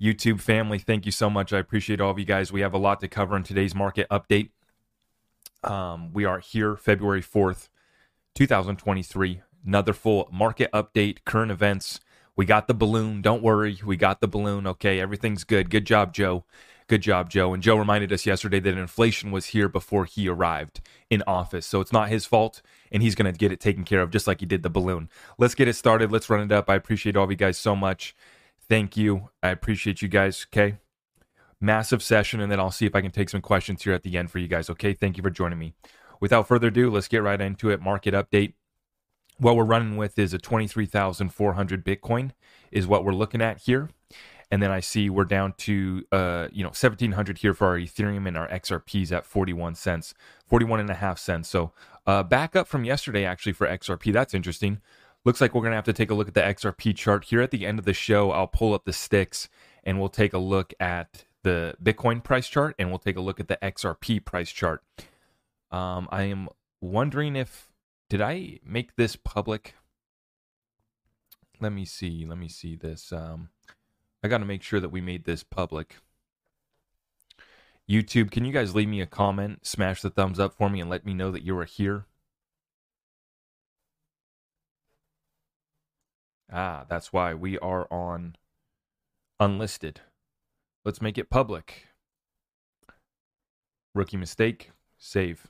YouTube family, thank you so much. I appreciate all of you guys. We have a lot to cover in today's market update. Um, we are here February 4th, 2023. Another full market update, current events. We got the balloon. Don't worry. We got the balloon. Okay. Everything's good. Good job, Joe. Good job, Joe. And Joe reminded us yesterday that inflation was here before he arrived in office. So it's not his fault, and he's going to get it taken care of just like he did the balloon. Let's get it started. Let's run it up. I appreciate all of you guys so much. Thank you. I appreciate you guys. Okay. Massive session, and then I'll see if I can take some questions here at the end for you guys. Okay. Thank you for joining me. Without further ado, let's get right into it. Market update. What we're running with is a 23,400 Bitcoin, is what we're looking at here. And then I see we're down to uh, you know 1700 here for our Ethereum and our XRPs at 41 cents, 41 and a half cents. So uh, back up from yesterday actually for XRP. That's interesting. Looks like we're going to have to take a look at the XRP chart here at the end of the show. I'll pull up the sticks and we'll take a look at the Bitcoin price chart and we'll take a look at the XRP price chart. Um, I am wondering if did I make this public? Let me see. Let me see this. Um, I got to make sure that we made this public. YouTube, can you guys leave me a comment, smash the thumbs up for me, and let me know that you are here? Ah, that's why we are on unlisted. Let's make it public. Rookie mistake. Save.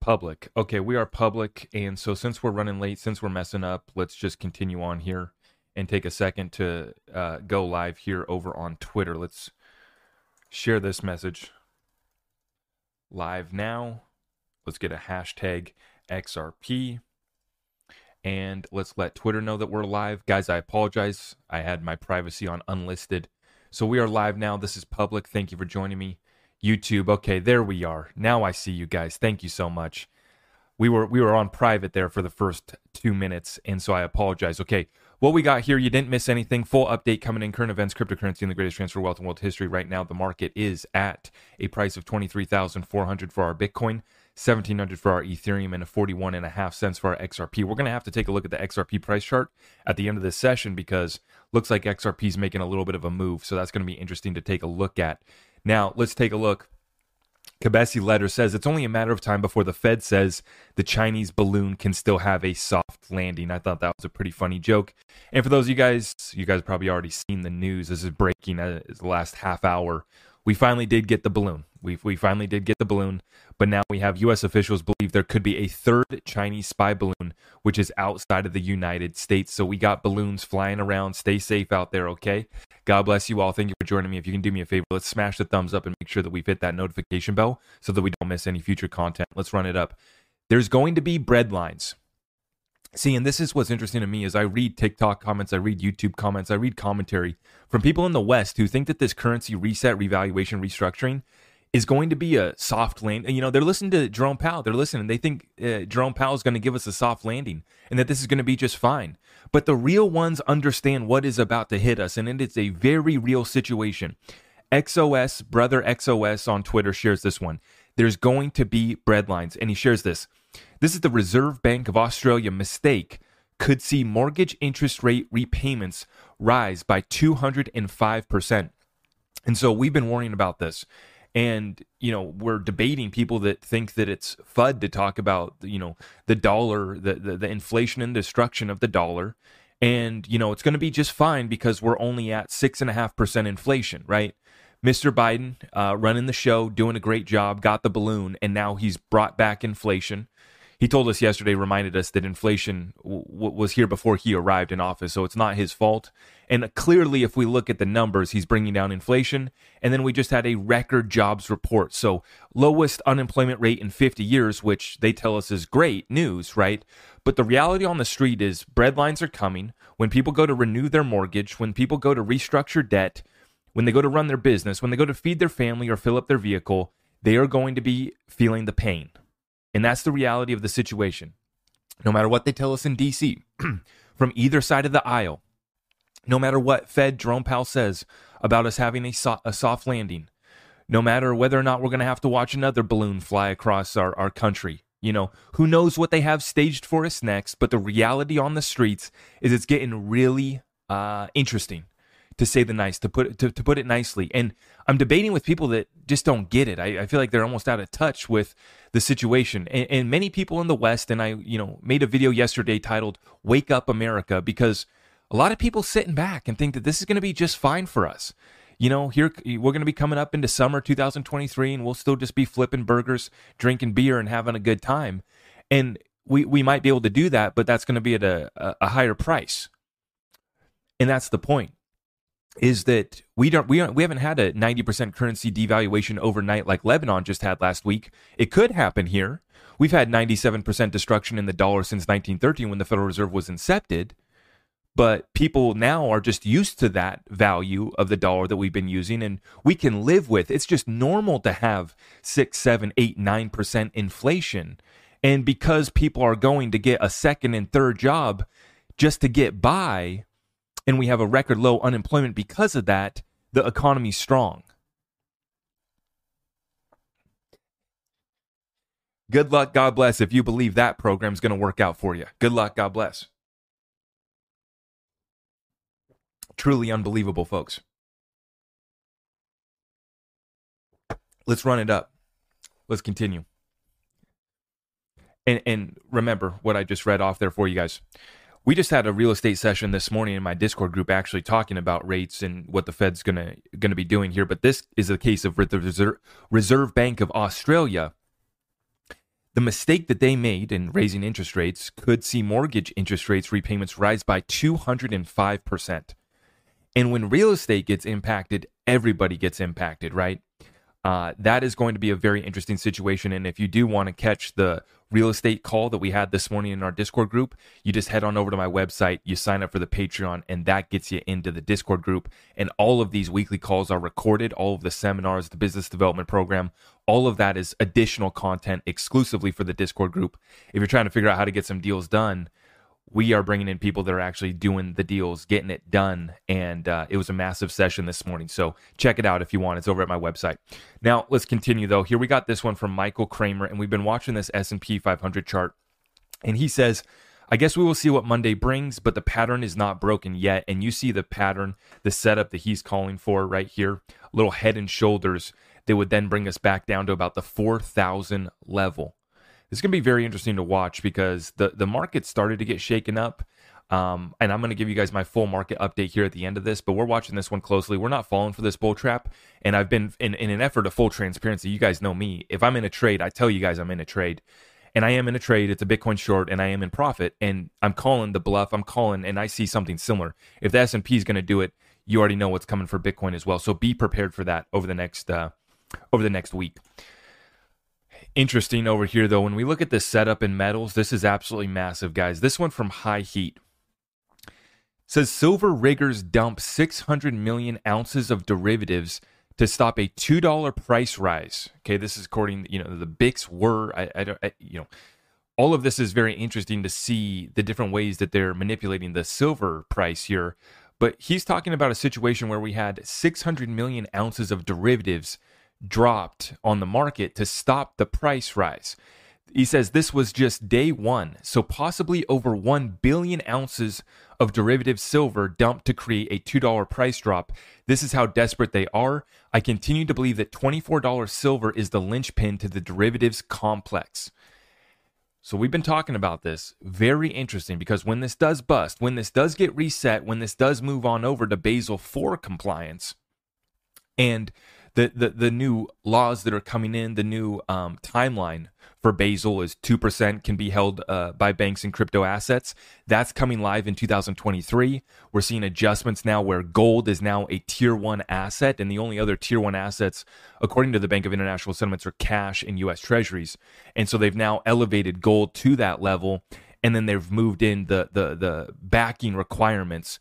Public. Okay, we are public. And so since we're running late, since we're messing up, let's just continue on here and take a second to uh, go live here over on Twitter. Let's share this message live now. Let's get a hashtag XRP and let's let Twitter know that we're live. Guys, I apologize. I had my privacy on unlisted. So we are live now. This is public. Thank you for joining me. YouTube. Okay, there we are. Now I see you guys. Thank you so much. We were we were on private there for the first 2 minutes and so I apologize. Okay, what we got here, you didn't miss anything. Full update coming in current events, cryptocurrency, and the greatest transfer of wealth in world history. Right now, the market is at a price of 23,400 for our Bitcoin. 1700 for our Ethereum and a 41 and a half cents for our XRP. We're going to have to take a look at the XRP price chart at the end of this session because looks like XRP is making a little bit of a move. So that's going to be interesting to take a look at. Now, let's take a look. Kobeissi letter says it's only a matter of time before the Fed says the Chinese balloon can still have a soft landing. I thought that was a pretty funny joke. And for those of you guys, you guys probably already seen the news. This is breaking uh, the last half hour we finally did get the balloon. We, we finally did get the balloon, but now we have U.S. officials believe there could be a third Chinese spy balloon, which is outside of the United States. So we got balloons flying around. Stay safe out there, okay? God bless you all. Thank you for joining me. If you can do me a favor, let's smash the thumbs up and make sure that we've hit that notification bell so that we don't miss any future content. Let's run it up. There's going to be bread lines. See, and this is what's interesting to me is I read TikTok comments, I read YouTube comments, I read commentary from people in the West who think that this currency reset, revaluation, restructuring is going to be a soft land. You know, they're listening to Jerome Powell. They're listening. They think uh, Jerome Powell is going to give us a soft landing and that this is going to be just fine. But the real ones understand what is about to hit us, and it is a very real situation. XOS, brother XOS on Twitter shares this one. There's going to be breadlines, and he shares this. This is the Reserve Bank of Australia mistake could see mortgage interest rate repayments rise by 205%. And so we've been warning about this. And, you know, we're debating people that think that it's FUD to talk about, you know, the dollar, the, the, the inflation and destruction of the dollar. And, you know, it's going to be just fine because we're only at 6.5% inflation, right? Mr. Biden uh, running the show, doing a great job, got the balloon, and now he's brought back inflation he told us yesterday, reminded us that inflation w- was here before he arrived in office, so it's not his fault. And clearly, if we look at the numbers, he's bringing down inflation. And then we just had a record jobs report. So, lowest unemployment rate in 50 years, which they tell us is great news, right? But the reality on the street is breadlines are coming. When people go to renew their mortgage, when people go to restructure debt, when they go to run their business, when they go to feed their family or fill up their vehicle, they are going to be feeling the pain. And that's the reality of the situation. No matter what they tell us in DC, from either side of the aisle, no matter what Fed Jerome Powell says about us having a, so- a soft landing, no matter whether or not we're going to have to watch another balloon fly across our, our country, you know, who knows what they have staged for us next, but the reality on the streets is it's getting really uh, interesting to say the nice, to put to, to put it nicely. And I'm debating with people that just don't get it. I, I feel like they're almost out of touch with the situation. And, and many people in the West, and I, you know, made a video yesterday titled "Wake Up America" because a lot of people sitting back and think that this is going to be just fine for us. You know, here we're going to be coming up into summer 2023, and we'll still just be flipping burgers, drinking beer, and having a good time. And we we might be able to do that, but that's going to be at a, a higher price. And that's the point is that we don't we don't, we haven't had a 90% currency devaluation overnight like Lebanon just had last week. It could happen here. We've had 97% destruction in the dollar since 1913 when the Federal Reserve was incepted. But people now are just used to that value of the dollar that we've been using and we can live with. It's just normal to have six, seven, eight, nine percent inflation. And because people are going to get a second and third job just to get by, and we have a record low unemployment because of that, the economy's strong. Good luck, God bless, if you believe that program's going to work out for you. Good luck, God bless. Truly unbelievable, folks. Let's run it up. Let's continue. And, and remember what I just read off there for you guys. We just had a real estate session this morning in my Discord group, actually talking about rates and what the Fed's gonna gonna be doing here. But this is a case of the Reserve, Reserve Bank of Australia. The mistake that they made in raising interest rates could see mortgage interest rates repayments rise by 205%. And when real estate gets impacted, everybody gets impacted, right? Uh, that is going to be a very interesting situation. And if you do want to catch the real estate call that we had this morning in our Discord group, you just head on over to my website, you sign up for the Patreon, and that gets you into the Discord group. And all of these weekly calls are recorded, all of the seminars, the business development program, all of that is additional content exclusively for the Discord group. If you're trying to figure out how to get some deals done, we are bringing in people that are actually doing the deals, getting it done. And uh, it was a massive session this morning. So check it out if you want. It's over at my website. Now let's continue though. Here we got this one from Michael Kramer, and we've been watching this S&P 500 chart. And he says, I guess we will see what Monday brings, but the pattern is not broken yet. And you see the pattern, the setup that he's calling for right here, little head and shoulders that would then bring us back down to about the 4,000 level. Is going to be very interesting to watch because the the market started to get shaken up. Um, and I'm going to give you guys my full market update here at the end of this, but we're watching this one closely. We're not falling for this bull trap. And I've been in, in an effort of full transparency. You guys know me. If I'm in a trade, I tell you guys I'm in a trade. And I am in a trade. It's a Bitcoin short, and I am in profit. And I'm calling the bluff. I'm calling, and I see something similar. If the S&P is going to do it, you already know what's coming for Bitcoin as well. So be prepared for that over the next uh, over the next week interesting over here, though. When we look at the setup in metals, this is absolutely massive, guys. This one from High Heat says silver riggers dump 600 million ounces of derivatives to stop a two dollar price rise. Okay, this is according, you know, the Bix were. I, I don't, I, you know, all of this is very interesting to see the different ways that they're manipulating the silver price here. But he's talking about a situation where we had 600 million ounces of derivatives dropped on the market to stop the price rise. He says this was just day one, so possibly over 1 billion ounces of derivative silver dumped to create a $2 price drop. This is how desperate they are. I continue to believe that $24 silver is the linchpin to the derivatives complex. So we've been talking about this. Very interesting because when this does bust, when this does get reset, when this does move on over to Basel IV compliance, and the, the, the new laws that are coming in, the new um, timeline for Basel is 2% can be held uh, by banks in crypto assets. That's coming live in 2023. We're seeing adjustments now where gold is now a tier one asset, and the only other tier one assets, according to the Bank of International Settlements, are cash and US treasuries. And so they've now elevated gold to that level, and then they've moved in the, the, the backing requirements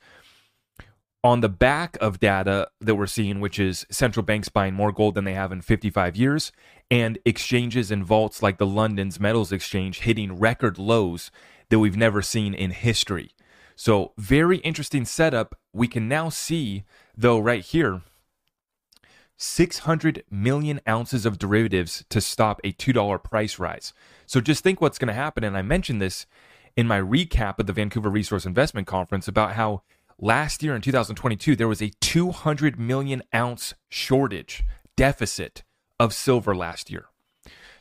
on the back of data that we're seeing, which is central banks buying more gold than they have in 55 years, and exchanges and vaults like the London's Metals Exchange hitting record lows that we've never seen in history. So, very interesting setup. We can now see, though, right here, 600 million ounces of derivatives to stop a $2 price rise. So, just think what's going to happen. And I mentioned this in my recap of the Vancouver Resource Investment Conference about how last year in 2022, there was a 200 million ounce shortage deficit of silver last year.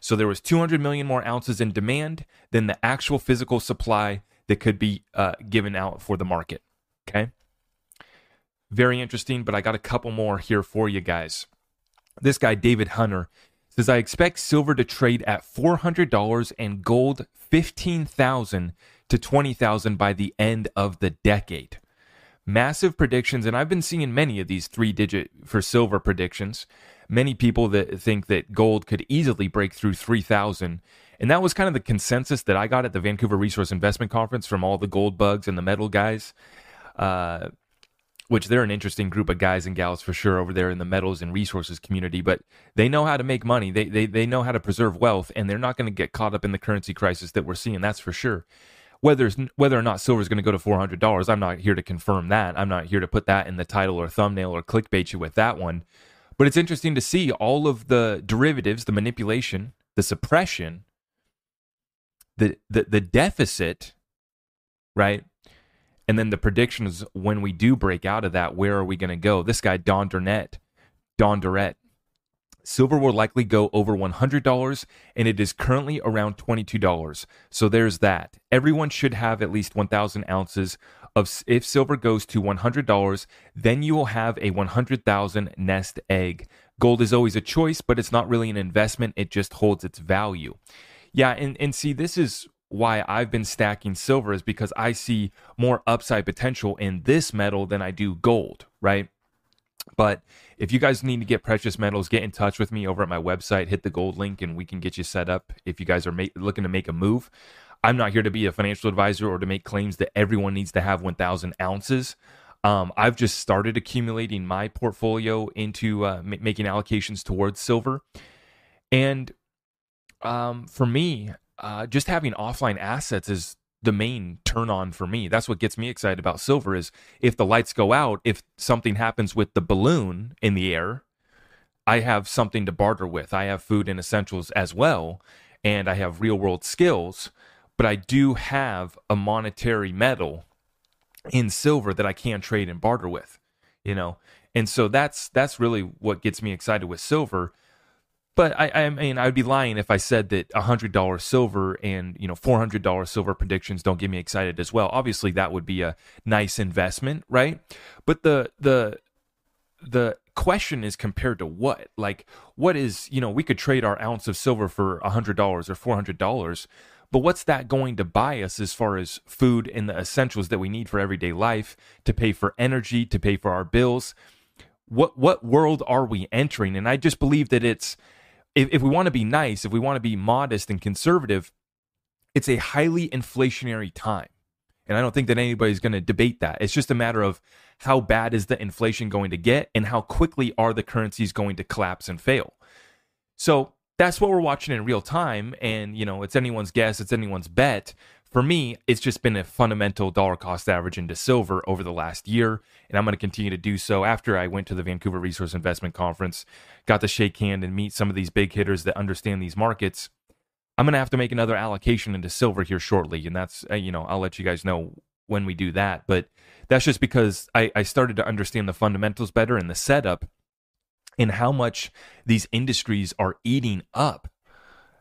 So there was 200 million more ounces in demand than the actual physical supply that could be uh, given out for the market. Okay. Very interesting, but I got a couple more here for you guys. This guy, David Hunter, says I expect silver to trade at $400 and gold 15,000 to 20,000 by the end of the decade. Massive predictions, and I've been seeing many of these three digit for silver predictions. Many people that think that gold could easily break through 3,000. And that was kind of the consensus that I got at the Vancouver Resource Investment Conference from all the gold bugs and the metal guys. Uh, which they're an interesting group of guys and gals for sure over there in the metals and resources community, but they know how to make money. They they they know how to preserve wealth, and they're not going to get caught up in the currency crisis that we're seeing. That's for sure. Whether whether or not silver is going to go to four hundred dollars, I'm not here to confirm that. I'm not here to put that in the title or thumbnail or clickbait you with that one. But it's interesting to see all of the derivatives, the manipulation, the suppression, the the, the deficit, right? And then the predictions when we do break out of that, where are we going to go? This guy, Don Durnet, Don Durrett, silver will likely go over $100 and it is currently around $22. So there's that. Everyone should have at least 1,000 ounces of, if silver goes to $100, then you will have a 100,000 nest egg. Gold is always a choice, but it's not really an investment. It just holds its value. Yeah, and, and see, this is why I've been stacking silver is because I see more upside potential in this metal than I do gold, right? But if you guys need to get precious metals, get in touch with me over at my website. Hit the gold link and we can get you set up if you guys are ma- looking to make a move. I'm not here to be a financial advisor or to make claims that everyone needs to have 1,000 ounces. Um, I've just started accumulating my portfolio into uh, m- making allocations towards silver. And um, for me, uh, just having offline assets is the main turn on for me. That's what gets me excited about silver is if the lights go out, if something happens with the balloon in the air, I have something to barter with. I have food and essentials as well, and I have real world skills, but I do have a monetary metal in silver that I can trade and barter with, you know. And so that's that's really what gets me excited with silver but I, I mean, I would be lying if I said that hundred dollars silver and you know four hundred dollars silver predictions don't get me excited as well. Obviously, that would be a nice investment, right? But the the the question is compared to what? Like, what is you know we could trade our ounce of silver for hundred dollars or four hundred dollars, but what's that going to buy us as far as food and the essentials that we need for everyday life to pay for energy, to pay for our bills? What what world are we entering? And I just believe that it's if, if we want to be nice, if we want to be modest and conservative, it's a highly inflationary time. And I don't think that anybody's going to debate that. It's just a matter of how bad is the inflation going to get and how quickly are the currencies going to collapse and fail. So that's what we're watching in real time. And, you know, it's anyone's guess, it's anyone's bet for me, it's just been a fundamental dollar cost average into silver over the last year, and I'm going to continue to do so. After I went to the Vancouver Resource Investment Conference, got to shake hand and meet some of these big hitters that understand these markets. I'm going to have to make another allocation into silver here shortly, and that's uh, you know I'll let you guys know when we do that. But that's just because I, I started to understand the fundamentals better and the setup, and how much these industries are eating up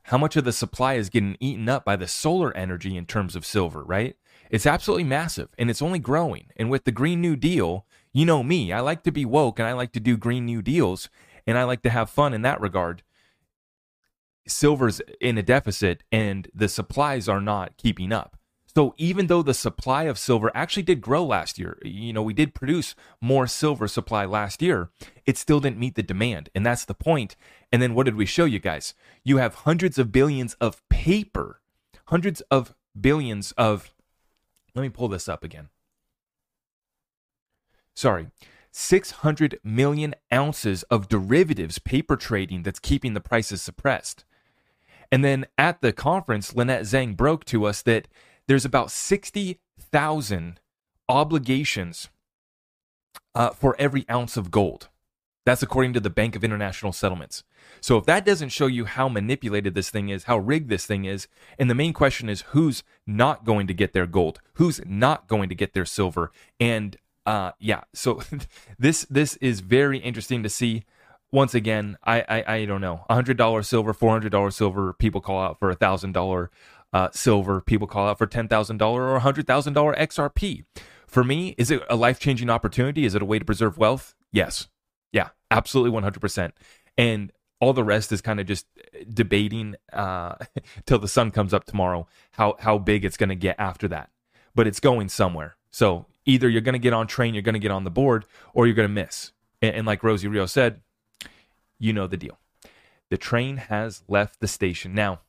how much of the supply is getting eaten up by the solar energy in terms of silver, right? It's absolutely massive and it's only growing. And with the Green New Deal, you know me, I like to be woke and I like to do Green New Deals and I like to have fun in that regard. Silver's in a deficit and the supplies are not keeping up. So even though the supply of silver actually did grow last year, you know, we did produce more silver supply last year, it still didn't meet the demand. And that's the point. And then what did we show you guys? You have hundreds of billions of paper, hundreds of billions of, let me pull this up again. Sorry. 600 million ounces of derivatives paper trading that's keeping the prices suppressed. And then at the conference, Lynette Zang broke to us that there's about 60,000 obligations uh, for every ounce of gold. That's according to the Bank of International Settlements. So if that doesn't show you how manipulated this thing is, how rigged this thing is, and the main question is who's not going to get their gold, who's not going to get their silver, and uh, yeah, so this this is very interesting to see. Once again, I I, I don't know, hundred dollar silver, four hundred dollar silver. People call out for a thousand dollar uh, silver. People call out for ten thousand dollar or hundred thousand dollar XRP. For me, is it a life changing opportunity? Is it a way to preserve wealth? Yes, absolutely, one hundred percent. And all the rest is kind of just debating uh, till the sun comes up tomorrow how how big it's going to get after that. But it's going somewhere. So either you're going to get on train, you're going to get on the board, or you're going to miss. And, and like Rosie Rio said, you know the deal. The train has left the station. Now,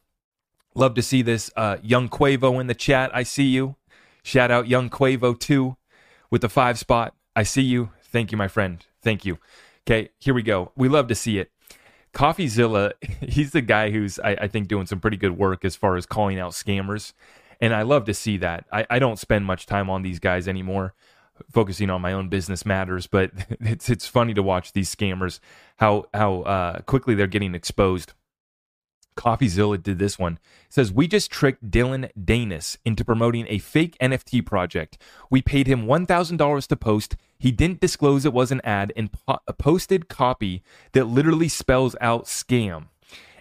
love to see this. Uh, young Quavo in the chat. I see you. Shout out Young Quavo too with the five spot. I see you. Thank you, my friend. Thank you. Okay, here we go. We love to see it. CoffeeZilla, he's the guy who's, I, I, think, doing some pretty good work as far as calling out scammers. And I love to see that. I, I don't spend much time on these guys anymore, focusing on my own business matters, but it's it's funny to watch these scammers, how how uh, quickly they're getting exposed. CoffeeZilla did this one. It says we just tricked Dillon Danis into promoting a fake NFT project. We paid him one thousand dollars to post. He didn't disclose it was an ad and po- posted copy that literally spells out scam.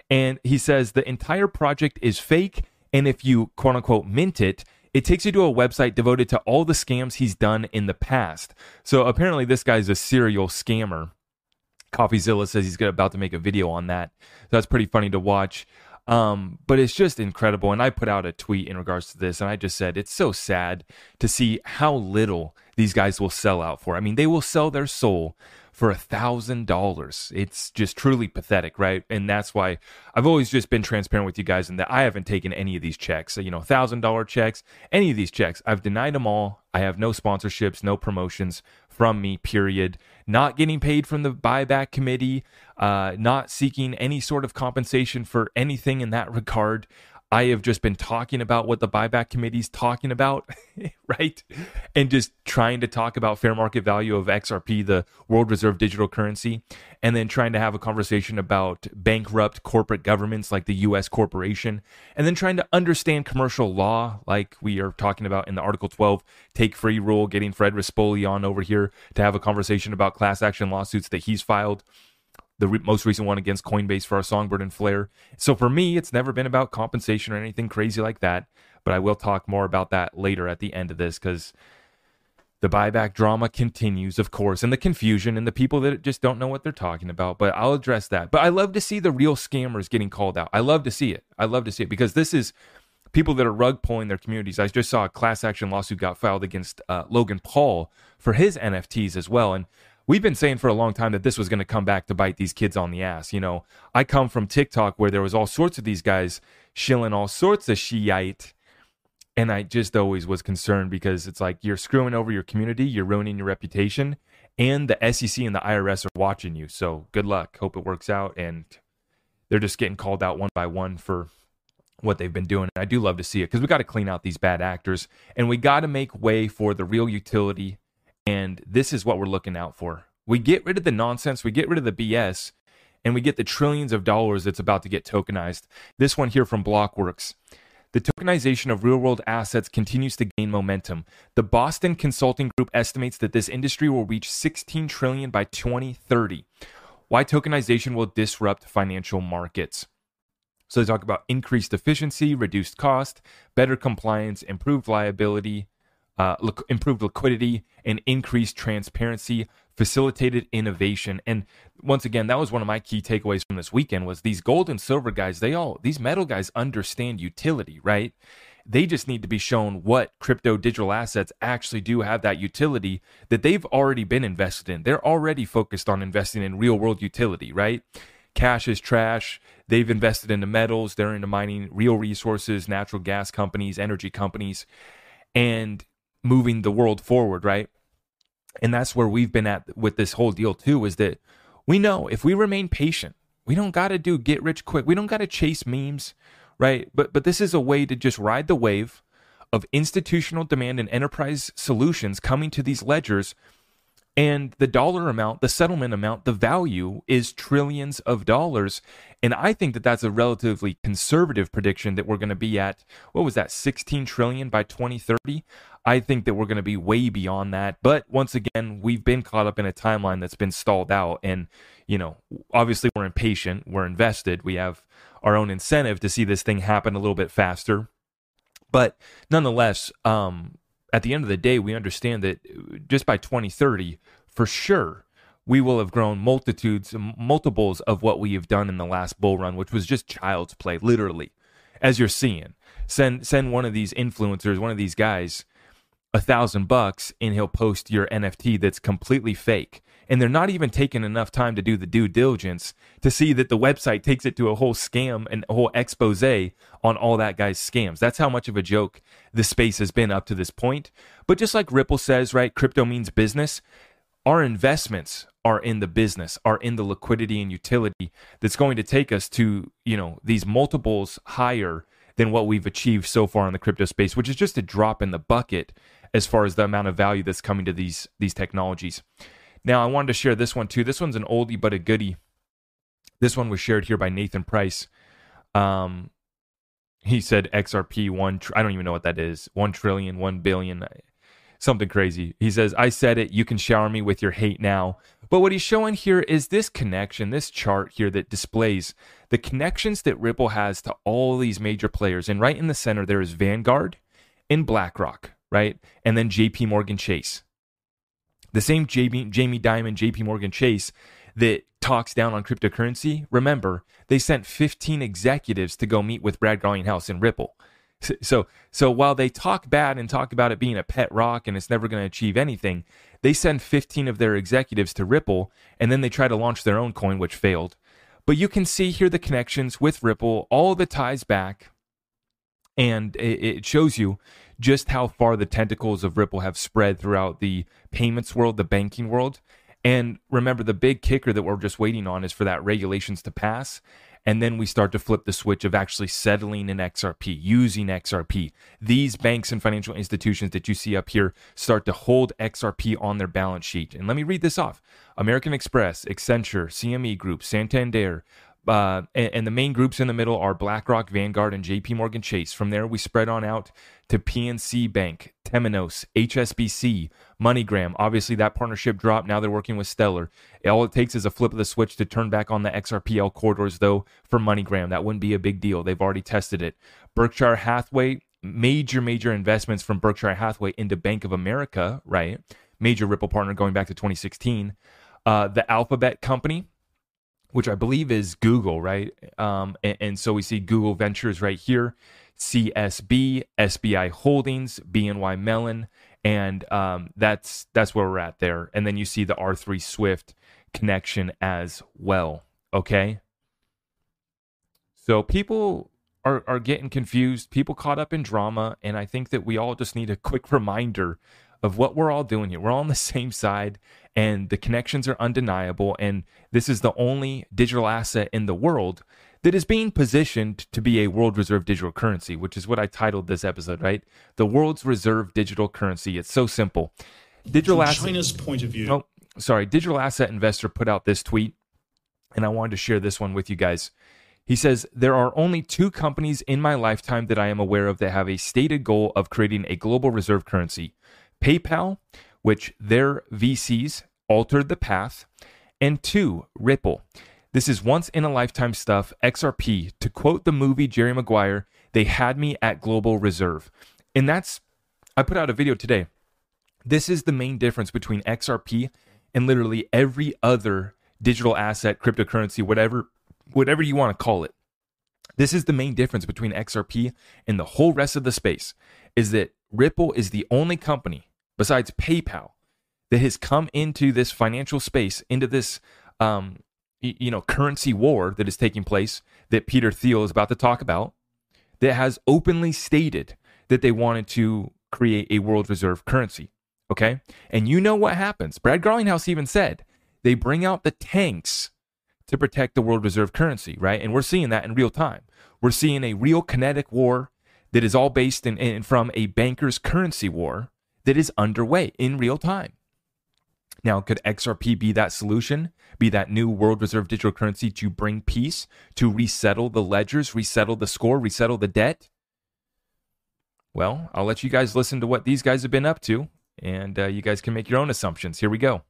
And he says the entire project is fake. And if you quote unquote mint it, it takes you to a website devoted to all the scams he's done in the past. So apparently, this guy's a serial scammer. CoffeeZilla says he's about to make a video on that. So that's pretty funny to watch. Um, but it's just incredible. And I put out a tweet in regards to this, and I just said it's so sad to see how little these guys will sell out for. I mean, they will sell their soul for a thousand dollars. It's just truly pathetic, right? And that's why I've always just been transparent with you guys in that I haven't taken any of these checks. You know, thousand dollar checks, any of these checks. I've denied them all. I have no sponsorships, no promotions from me, period. Not getting paid from the buyback committee, uh, not seeking any sort of compensation for anything in that regard. I have just been talking about what the buyback committee's talking about, right? And just trying to talk about fair market value of XRP, the world reserve digital currency, and then trying to have a conversation about bankrupt corporate governments like the US corporation, and then trying to understand commercial law, like we are talking about in the Article 12 take free rule, getting Fred Rispoli on over here to have a conversation about class action lawsuits that he's filed the re- most recent one against Coinbase for our Songbird and Flare. So for me, it's never been about compensation or anything crazy like that. But I will talk more about that later at the end of this because the buyback drama continues, of course, and the confusion and the people that just don't know what they're talking about. But I'll address that. But I love to see the real scammers getting called out. I love to see it. I love to see it because this is people that are rug pulling their communities. I just saw a class action lawsuit got filed against uh, Logan Paul for his NFTs as well. And we've been saying for a long time that this was going to come back to bite these kids on the ass. You know, I come from TikTok where there was all sorts of these guys shilling all sorts of Shiite. And I just always was concerned because it's like you're screwing over your community, you're ruining your reputation, and the SEC and the IRS are watching you. So good luck. Hope it works out. And they're just getting called out one by one for what they've been doing. And I do love to see it because we got to clean out these bad actors and we got to make way for the real utility and this is what we're looking out for. We get rid of the nonsense, we get rid of the BS, and we get the trillions of dollars that's about to get tokenized. This one here from Blockworks. The tokenization of real world assets continues to gain momentum. The Boston Consulting Group estimates that this industry will reach 16 trillion by 2030. Why tokenization will disrupt financial markets. So they talk about increased efficiency, reduced cost, better compliance, improved liability, uh, improved liquidity and increased transparency facilitated innovation. And once again that was one of my key takeaways from this weekend was these gold and silver guys they all these metal guys understand utility right? They just need to be shown what crypto digital assets actually do have that utility that they've already been invested in. They're already focused on investing in real world utility right? Cash is trash. They've invested into metals. They're into mining real resources natural gas companies energy companies. And moving the world forward, right? And that's where we've been at with this whole deal too is that we know if we remain patient, we don't got to do get rich quick. We don't got to chase memes, right? But but this is a way to just ride the wave of institutional demand and enterprise solutions coming to these ledgers and the dollar amount, the settlement amount, the value is trillions of dollars. And I think that that's a relatively conservative prediction that we're going to be at, what was that, 16 trillion by 2030? I think that we're going to be way beyond that. But once again, we've been caught up in a timeline that's been stalled out. And, you know, obviously we're impatient, we're invested, we have our own incentive to see this thing happen a little bit faster. But nonetheless, um, at the end of the day, we understand that just by 2030, for sure, we will have grown multitudes, multiples of what we have done in the last bull run, which was just child's play, literally, as you're seeing. Send send one of these influencers, one of these guys, a thousand bucks and he'll post your NFT that's completely fake. And they're not even taking enough time to do the due diligence to see that the website takes it to a whole scam and a whole expose on all that guy's scams. That's how much of a joke the space has been up to this point. But just like Ripple says, right, crypto means business. Our investments are in the business, are in the liquidity and utility that's going to take us to, you know, these multiples higher than what we've achieved so far in the crypto space, which is just a drop in the bucket as far as the amount of value that's coming to these these technologies. Now, I wanted to share this one too. This one's an oldie but a goodie. This one was shared here by Nathan Price. Um, he said XRP one. Tr- I don't even know what that is. One trillion, one billion, something crazy. He says, "I said it. You can shower me with your hate now." But what he's showing here is this connection, this chart here that displays the connections that Ripple has to all these major players. And right in the center, there is Vanguard and BlackRock right? And then JP Morgan Chase. The same Jamie, Jamie Dimon, JP Morgan Chase that talks down on cryptocurrency, remember, they sent 15 executives to go meet with Brad Garlinghouse in Ripple. So, so while they talk bad and talk about it being a pet rock and it's never going to achieve anything, they send 15 of their executives to Ripple and then they try to launch their own coin, which failed. But you can see here the connections with Ripple, all the ties back, and it shows you just how far the tentacles of Ripple have spread throughout the payments world, the banking world. And remember, the big kicker that we're just waiting on is for that regulations to pass. And then we start to flip the switch of actually settling in XRP, using XRP. These banks and financial institutions that you see up here start to hold XRP on their balance sheet. And let me read this off American Express, Accenture, CME Group, Santander, uh, and, and, the main groups in the middle are BlackRock, Vanguard, and JP Morgan Chase. From there, we spread on out to PNC Bank, Temenos, HSBC, MoneyGram. Obviously, that partnership dropped. Now they're working with Stellar. All it takes is a flip of the switch to turn back on the XRPL corridors, though, for MoneyGram. That wouldn't be a big deal. They've already tested it. Berkshire Hathaway, major, major investments from Berkshire Hathaway into Bank of America, right? Major Ripple partner going back to 2016. Uh, the Alphabet Company, which I believe is Google, right? Um, and, and, so we see Google Ventures right here, CSB, SBI Holdings, BNY Mellon, and um, that's that's where we're at there. And then you see the R3 Swift connection as well. Okay. So people are, are getting confused, people caught up in drama, and I think that we all just need a quick reminder of what we're all doing here. We're all on the same side, and the connections are undeniable. And this is the only digital asset in the world that is being positioned to be a world reserve digital currency, which is what I titled this episode, right? The world's reserve digital currency. It's so simple. Digital From asset. China's point of view. Oh, sorry. Digital asset investor put out this tweet, and I wanted to share this one with you guys. He says, There are only two companies in my lifetime that I am aware of that have a stated goal of creating a global reserve currency PayPal, which their VCs altered the path, and two, Ripple. This is once in a lifetime stuff. XRP, to quote the movie Jerry Maguire, they had me at global reserve. And that's, I put out a video today. This is the main difference between XRP and literally every other digital asset, cryptocurrency, whatever, whatever you want to call it. This is the main difference between XRP and the whole rest of the space is that Ripple is the only company besides PayPal that has come into this financial space, into this um, you know currency war that is taking place that Peter Thiel is about to talk about, that has openly stated that they wanted to create a world reserve currency. Okay, and you know what happens? Brad Garlinghouse even said they bring out the tanks to protect the world reserve currency, right? And we're seeing that in real time. We're seeing a real kinetic war that is all based in, in from a banker's currency war that is underway in real time. Now, could XRP be that solution, be that new world reserve digital currency to bring peace, to resettle the ledgers, resettle the score, resettle the debt? Well, I'll let you guys listen to what these guys have been up to, and uh, you guys can make your own assumptions. Here we go.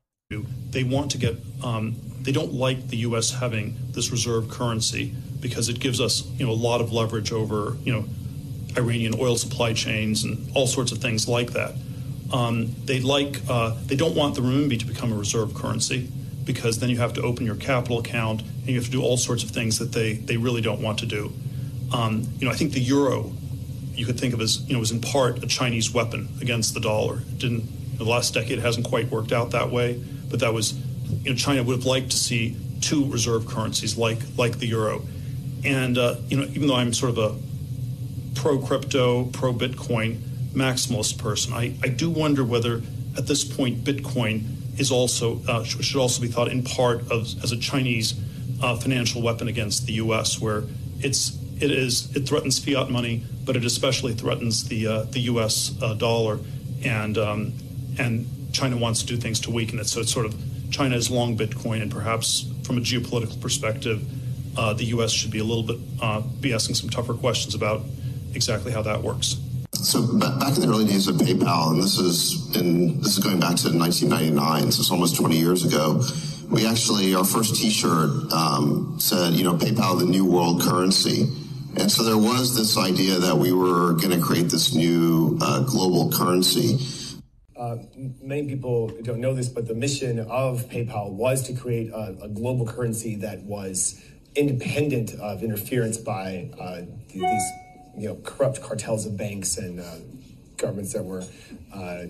They want to get, um, they don't like the U.S. having this reserve currency because it gives us, you know, a lot of leverage over, you know, Iranian oil supply chains and all sorts of things like that. Um, they like, uh, they don't want the renminbi to become a reserve currency because then you have to open your capital account and you have to do all sorts of things that they, they really don't want to do. Um, you know, I think the euro you could think of as, you know, was in part a Chinese weapon against the dollar. It didn't, the last decade hasn't quite worked out that way, but that was, you know, China would have liked to see two reserve currencies like, like the euro. And, uh, you know, even though I'm sort of a pro crypto, pro Bitcoin maximalist person, I, I do wonder whether at this point Bitcoin is also uh, should also be thought in part of, as a Chinese uh, financial weapon against the U.S., where it's it is it threatens fiat money, but it especially threatens the uh, the U.S. Uh, dollar, and um, and China wants to do things to weaken it. So it's sort of China is long Bitcoin, and perhaps from a geopolitical perspective, uh, the U.S. should be a little bit uh, be asking some tougher questions about exactly how that works. So back in the early days of PayPal, and this is in this is going back to 1999, so it's almost 20 years ago. We actually our first T-shirt um, said, you know, PayPal, the new world currency. And so there was this idea that we were going to create this new uh, global currency. Uh, many people don't know this, but the mission of PayPal was to create a, a global currency that was independent of interference by uh, these, you know, corrupt cartels of banks and uh, governments that were, uh,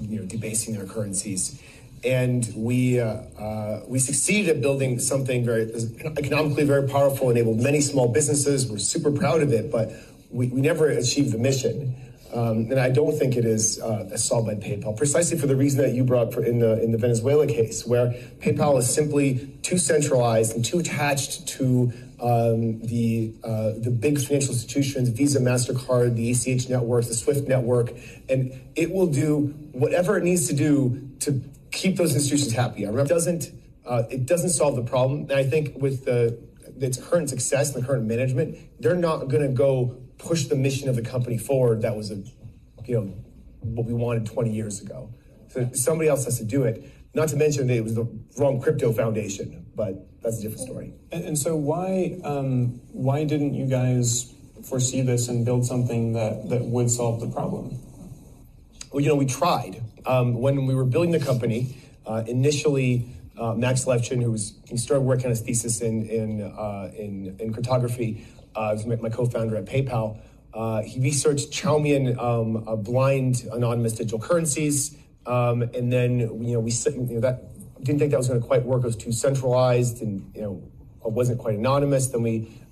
you know, debasing their currencies and we uh, uh, we succeeded at building something very economically very powerful, enabled many small businesses. We're super proud of it, but we, we never achieved the mission. Um, and I don't think it is uh, solved by PayPal, precisely for the reason that you brought in the in the Venezuela case, where PayPal is simply too centralized and too attached to um, the uh, the big financial institutions, Visa, Mastercard, the ACH networks, the SWIFT network, and it will do whatever it needs to do to keep those institutions happy. It doesn't uh, it doesn't solve the problem. And I think with the its current success and the current management, they're not going to go push the mission of the company forward. That was a you know what we wanted 20 years ago. So somebody else has to do it. Not to mention that it was the wrong crypto foundation, but that's a different story. And, and so why um, why didn't you guys foresee this and build something that that would solve the problem? Well, you know, we tried um, when we were building the company, uh, initially, uh, Max Levchin, who was he started working on his thesis in in uh, in, in, cryptography, uh, was my, my, co-founder at PayPal. Uh, he researched Chaumian um, blind anonymous digital currencies, um, and then you know we you know that didn't think that was going to quite work. It was too centralized, and you know it wasn't quite anonymous. Then we,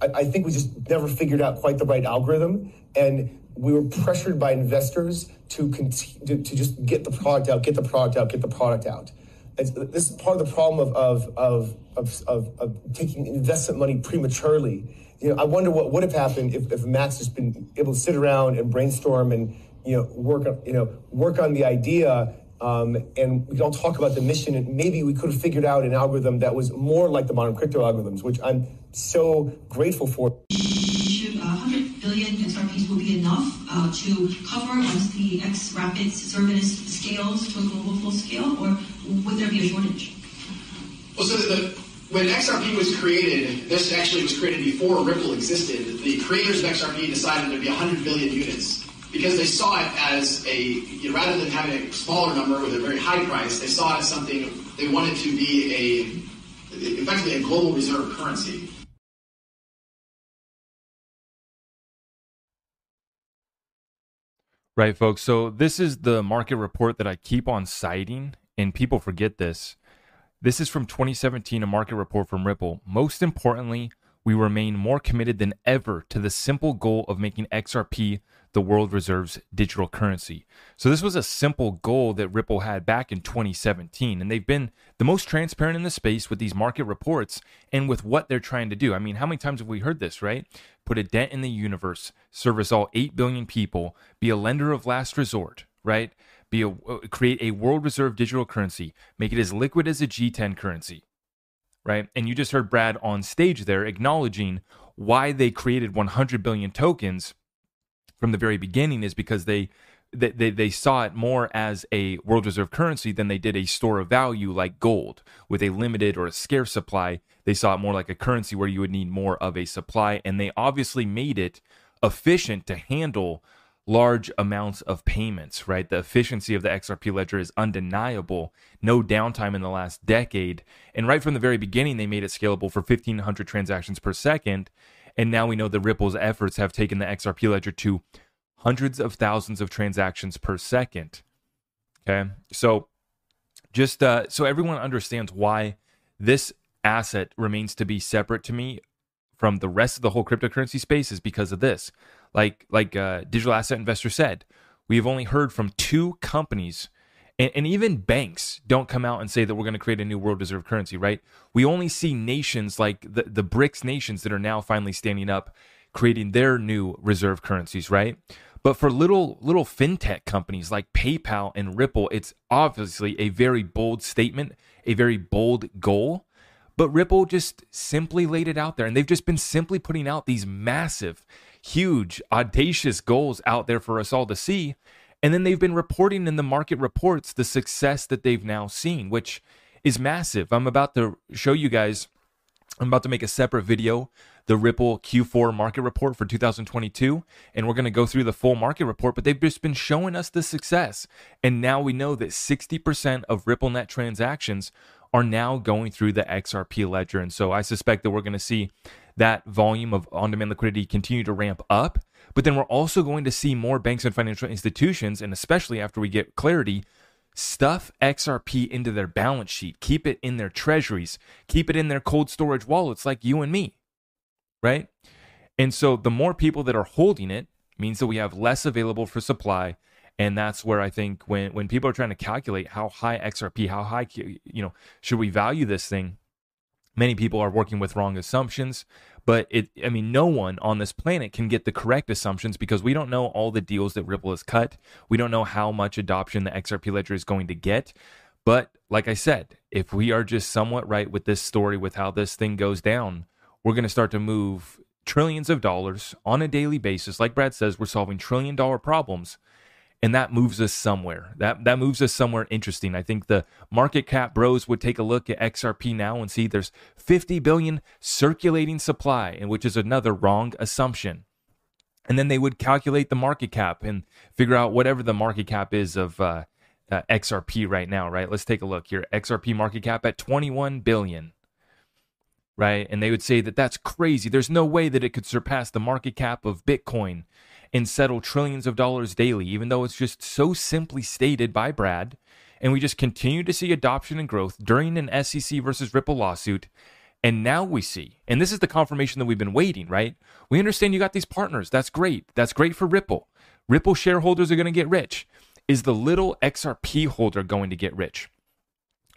I, I think we just never figured out quite the right algorithm, and we were pressured by investors to, continue, to, to just get the product out, get the product out, get the product out. It's, this is part of the problem of, of, of, of, of, of taking investment money prematurely. You know, I wonder what would have happened if, if Max has been able to sit around and brainstorm and you know work on you know work on the idea um, and we don't talk about the mission and maybe we could have figured out an algorithm that was more like the modern crypto algorithms, which I'm so grateful for billion XRPs will be enough uh, to cover once the X Rapids service scales to a global full scale, or would there be a shortage? Well, so the, when XRP was created, this actually was created before Ripple existed. The creators of XRP decided there'd be 100 billion units because they saw it as a you know, rather than having a smaller number with a very high price, they saw it as something they wanted to be a effectively a global reserve currency. Right, folks. So this is the market report that I keep on citing, and people forget this. This is from 2017, a market report from Ripple. Most importantly, we remain more committed than ever to the simple goal of making XRP the world reserves digital currency. So this was a simple goal that Ripple had back in 2017 and they've been the most transparent in the space with these market reports and with what they're trying to do. I mean, how many times have we heard this, right? Put a dent in the universe, service all 8 billion people, be a lender of last resort, right? Be a uh, create a world reserve digital currency, make it as liquid as a G10 currency. Right? And you just heard Brad on stage there acknowledging why they created 100 billion tokens from the very beginning is because they they, they, they saw it more as a world reserve currency than they did a store of value like gold with a limited or a scarce supply. They saw it more like a currency where you would need more of a supply. And they obviously made it efficient to handle large amounts of payments, right? The efficiency of the XRP ledger is undeniable. No downtime in the last decade. And right from the very beginning, they made it scalable for 1,500 transactions per second. And now we know that Ripple's efforts have taken the XRP ledger to hundreds of thousands of transactions per second. Okay. So just uh, so everyone understands why this asset remains to be separate to me from the rest of the whole cryptocurrency space is because of this. Like like uh, digital asset investor said, we have only heard from two companies and, and even banks don't come out and say that we're going to create a new world reserve currency, right? We only see nations like the, the BRICS nations that are now finally standing up, creating their new reserve currencies, right? But for little little fintech companies like PayPal and Ripple, it's obviously a very bold statement, a very bold goal. But Ripple just simply laid it out there, and they've just been simply putting out these massive, huge, audacious goals out there for us all to see. And then they've been reporting in the market reports the success that they've now seen, which is massive. I'm about to show you guys, I'm about to make a separate video, the Ripple Q4 market report for 2022. And we're going to go through the full market report, but they've just been showing us the success. And now we know that 60% of RippleNet transactions are now going through the XRP ledger. And so I suspect that we're going to see that volume of on demand liquidity continue to ramp up. But then we're also going to see more banks and financial institutions, and especially after we get clarity, stuff XRP into their balance sheet, keep it in their treasuries, keep it in their cold storage wallets like you and me, right? And so the more people that are holding it means that we have less available for supply. And that's where I think when, when people are trying to calculate how high XRP, how high, you know, should we value this thing? Many people are working with wrong assumptions, but it I mean no one on this planet can get the correct assumptions because we don't know all the deals that Ripple has cut. We don't know how much adoption the XRP ledger is going to get. But like I said, if we are just somewhat right with this story with how this thing goes down, we're going to start to move trillions of dollars on a daily basis. Like Brad says, we're solving trillion dollar problems and that moves us somewhere. That that moves us somewhere interesting. I think the market cap bros would take a look at XRP now and see there's 50 billion circulating supply, and which is another wrong assumption. And then they would calculate the market cap and figure out whatever the market cap is of uh, uh, XRP right now. Right? Let's take a look here. XRP market cap at 21 billion. Right? And they would say that that's crazy. There's no way that it could surpass the market cap of Bitcoin and settle trillions of dollars daily, even though it's just so simply stated by Brad. And we just continue to see adoption and growth during an SEC versus Ripple lawsuit. And now we see, and this is the confirmation that we've been waiting, right? We understand you got these partners. That's great. That's great for Ripple. Ripple shareholders are going to get rich. Is the little XRP holder going to get rich?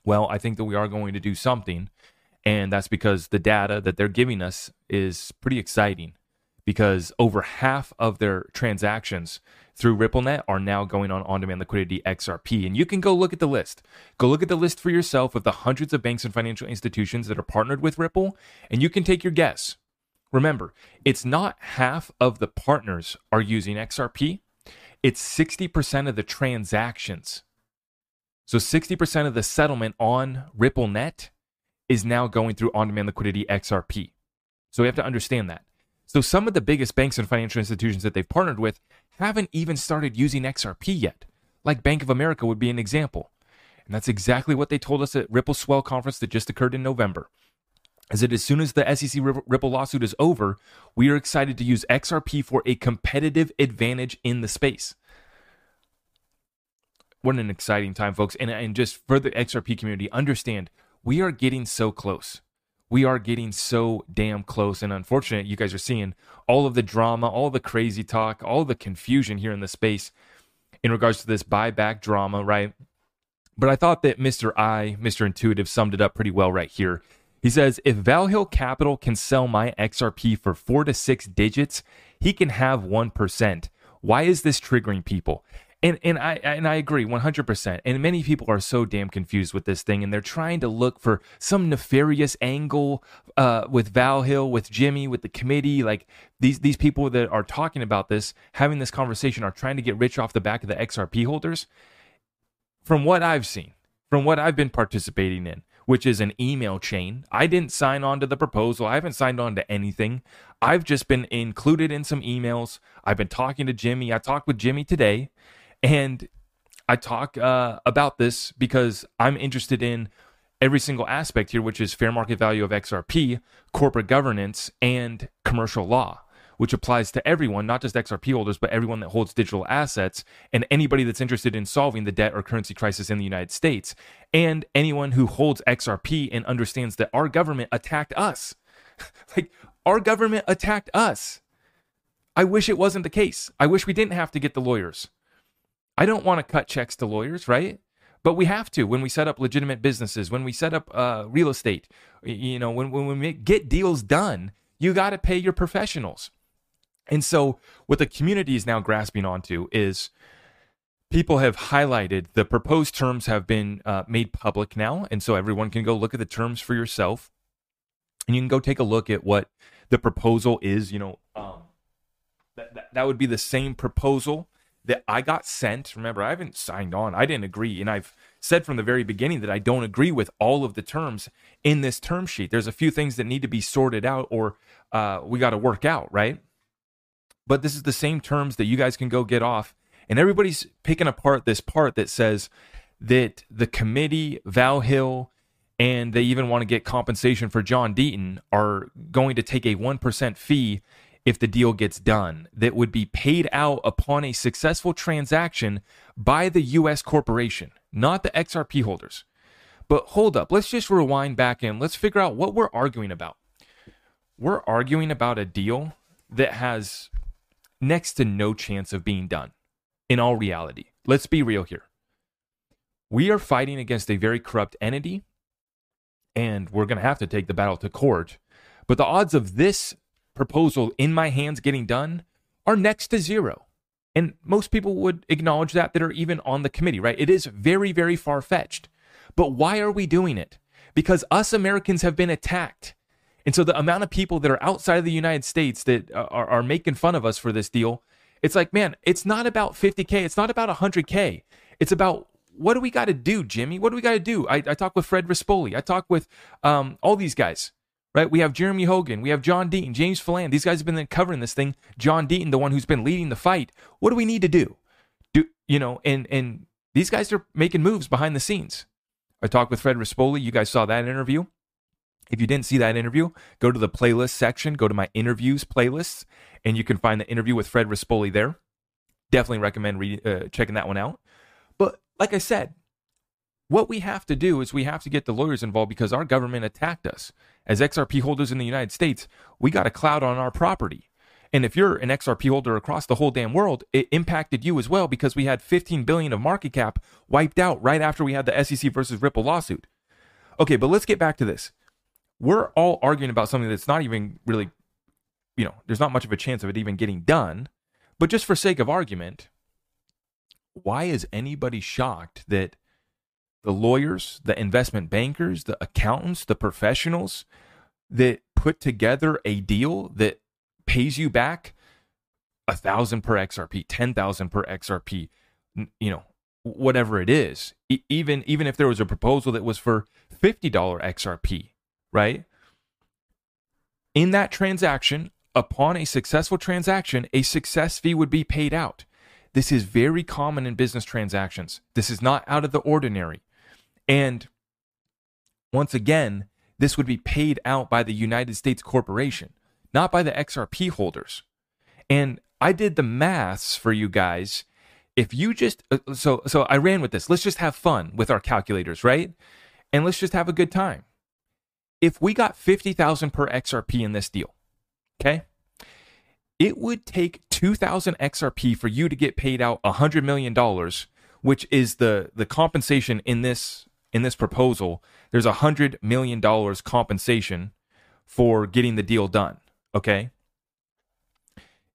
Well, I think that we are going to do something. And that's because the data that they're giving us is pretty exciting because over half of their transactions through RippleNet are now going on on demand liquidity XRP. And you can go look at the list. Go look at the list for yourself of the hundreds of banks and financial institutions that are partnered with Ripple, and you can take your guess. Remember, it's not half of the partners are using XRP, it's 60% of the transactions. So 60% of the settlement on RippleNet is now going through on demand liquidity XRP. So we have to understand that. So some of the biggest banks and financial institutions that they've partnered with haven't even started using XRP yet. Like Bank of America would be an example. And that's exactly what they told us at Ripple Swell conference that just occurred in November. Is that as soon as the SEC Ripple lawsuit is over, we are excited to use XRP for a competitive advantage in the space. What an exciting time, folks. And, and just for the XRP community, understand we are getting so close. We are getting so damn close and unfortunate you guys are seeing all of the drama all the crazy talk all the confusion here in the space in regards to this buyback drama right? But i thought that mr i mr intuitive summed it up pretty well right here. He says if Valhil capital can sell my xrp for four to six digits he can have 1% why is this triggering people And and I and I agree 100%. And many people are so damn confused with this thing and they're trying to look for some nefarious angle uh, with Valhil, with Jimmy, with the committee, like these these people that are talking about this, having this conversation are trying to get rich off the back of the XRP holders. From what I've seen, from what I've been participating in, which is an email chain. I didn't sign on to the proposal. I haven't signed on to anything. I've just been included in some emails. I've been talking to Jimmy. I talked with Jimmy today, and I talk uh, about this because I'm interested in every single aspect here, which is fair market value of XRP, corporate governance, and commercial law which applies to everyone, not just XRP holders, but everyone that holds digital assets and anybody that's interested in solving the debt or currency crisis in the United States, and anyone who holds XRP and understands that our government attacked us. like, our government attacked us. I wish it wasn't the case. I wish we didn't have to get the lawyers. I don't want to cut checks to lawyers, right? But we have to when we set up legitimate businesses, when we set up uh, real estate, you know, when, when we make, get deals done, you got to pay your professionals. And so, what the community is now grasping onto is people have highlighted the proposed terms have been uh, made public now. And so, everyone can go look at the terms for yourself. And you can go take a look at what the proposal is. You know, um, that, that, that would be the same proposal that I got sent. Remember, I haven't signed on, I didn't agree. And I've said from the very beginning that I don't agree with all of the terms in this term sheet. There's a few things that need to be sorted out or uh, we got to work out, right? but this is the same terms that you guys can go get off. And everybody's picking apart this part that says that the committee, Valhil, and they even want to get compensation for John Deaton are going to take a 1% fee if the deal gets done that would be paid out upon a successful transaction by the U.S. corporation, not the XRP holders. But hold up, let's just rewind back and let's figure out what we're arguing about. We're arguing about a deal that has next to no chance of being done in all reality. Let's be real here. We are fighting against a very corrupt entity, and we're going to have to take the battle to court. But the odds of this proposal in my hands getting done are next to zero. And most people would acknowledge that that are even on the committee, right? It is very, very far fetched. But why are we doing it? Because us Americans have been attacked. And so the amount of people that are outside of the United States that uh, are, are making fun of us for this deal, it's like, man, it's not about 50K. It's not about 100K. It's about what do we got to do, Jimmy? What do we got to do? I, I talk with Fred Rispoli. I talk with um, all these guys, right? We have Jeremy Hogan. We have John Deaton, James Filan. These guys have been covering this thing. John Deaton, the one who's been leading the fight. What do we need to do? Do you know? And and these guys are making moves behind the scenes. I talked with Fred Rispoli. You guys saw that interview. If you didn't see that interview, go to the playlist section, go to my interviews playlists, and you can find the interview with Fred Rispoli there. Definitely recommend reading, uh, checking that one out. But like I said, what we have to do is we have to get the lawyers involved because our government attacked us. As XRP holders in the United States, we got a cloud on our property. And if you're an XRP holder across the whole damn world, it impacted you as well because we had 15 billion of market cap wiped out right after we had the SEC versus Ripple lawsuit. Okay, but let's get back to this we're all arguing about something that's not even really, you know, there's not much of a chance of it even getting done. But just for sake of argument, why is anybody shocked that the lawyers, the investment bankers, the accountants, the professionals that put together a deal that pays you back a thousand per XRP, ten thousand per XRP, you know, whatever it is. even even if there was a proposal that was for fifty dollar XRP, right? In that transaction, upon a successful transaction, a success fee would be paid out. This is very common in business transactions. This is not out of the ordinary. And once again, this would be paid out by the United States corporation, not by the XRP holders. And I did the maths for you guys. If you just uh, so so I ran with this. Let's just have fun with our calculators, right? And let's just have a good time if we got 50,000 per XRP in this deal, okay? It would take 2,000 XRP for you to get paid out 100 million dollars, which is the the compensation in this in this proposal. There's a 100 million dollars compensation for getting the deal done, okay?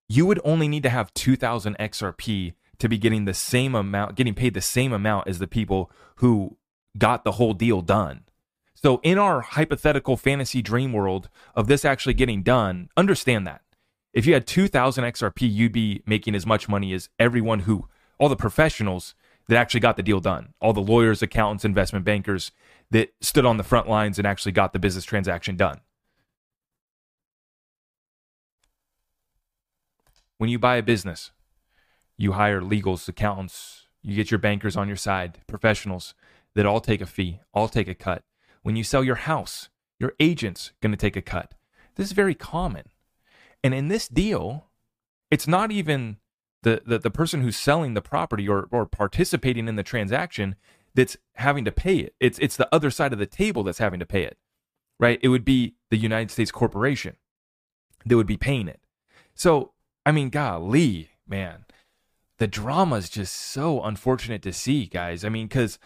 You would only need to have 2,000 XRP to be getting the same amount, getting paid the same amount as the people who got the whole deal done. So, in our hypothetical fantasy dream world of this actually getting done, understand that. If you had 2,000 XRP, you'd be making as much money as everyone who, all the professionals that actually got the deal done, all the lawyers, accountants, investment bankers that stood on the front lines and actually got the business transaction done. When you buy a business, you hire legals, accountants, you get your bankers on your side, professionals that all take a fee, all take a cut. When you sell your house, your agent's going to take a cut. This is very common. And in this deal, it's not even the, the, the person who's selling the property or, or participating in the transaction that's having to pay it. It's, it's the other side of the table that's having to pay it, right? It would be the United States corporation that would be paying it. So, I mean, golly, man, the drama is just so unfortunate to see, guys. I mean, because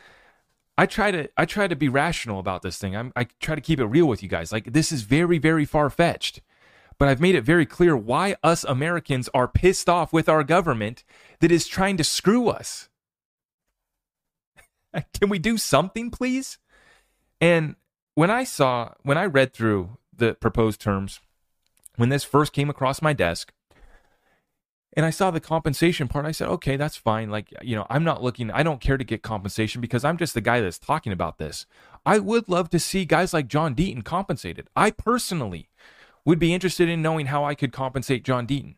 I try to I try to be rational about this thing. I'm, I try to keep it real with you guys. Like this is very very far fetched, but I've made it very clear why us Americans are pissed off with our government that is trying to screw us. Can we do something, please? And when I saw when I read through the proposed terms, when this first came across my desk, and I saw the compensation part. I said, okay, that's fine. Like, you know, I'm not looking, I don't care to get compensation because I'm just the guy that's talking about this. I would love to see guys like John Deaton compensated. I personally would be interested in knowing how I could compensate John Deaton.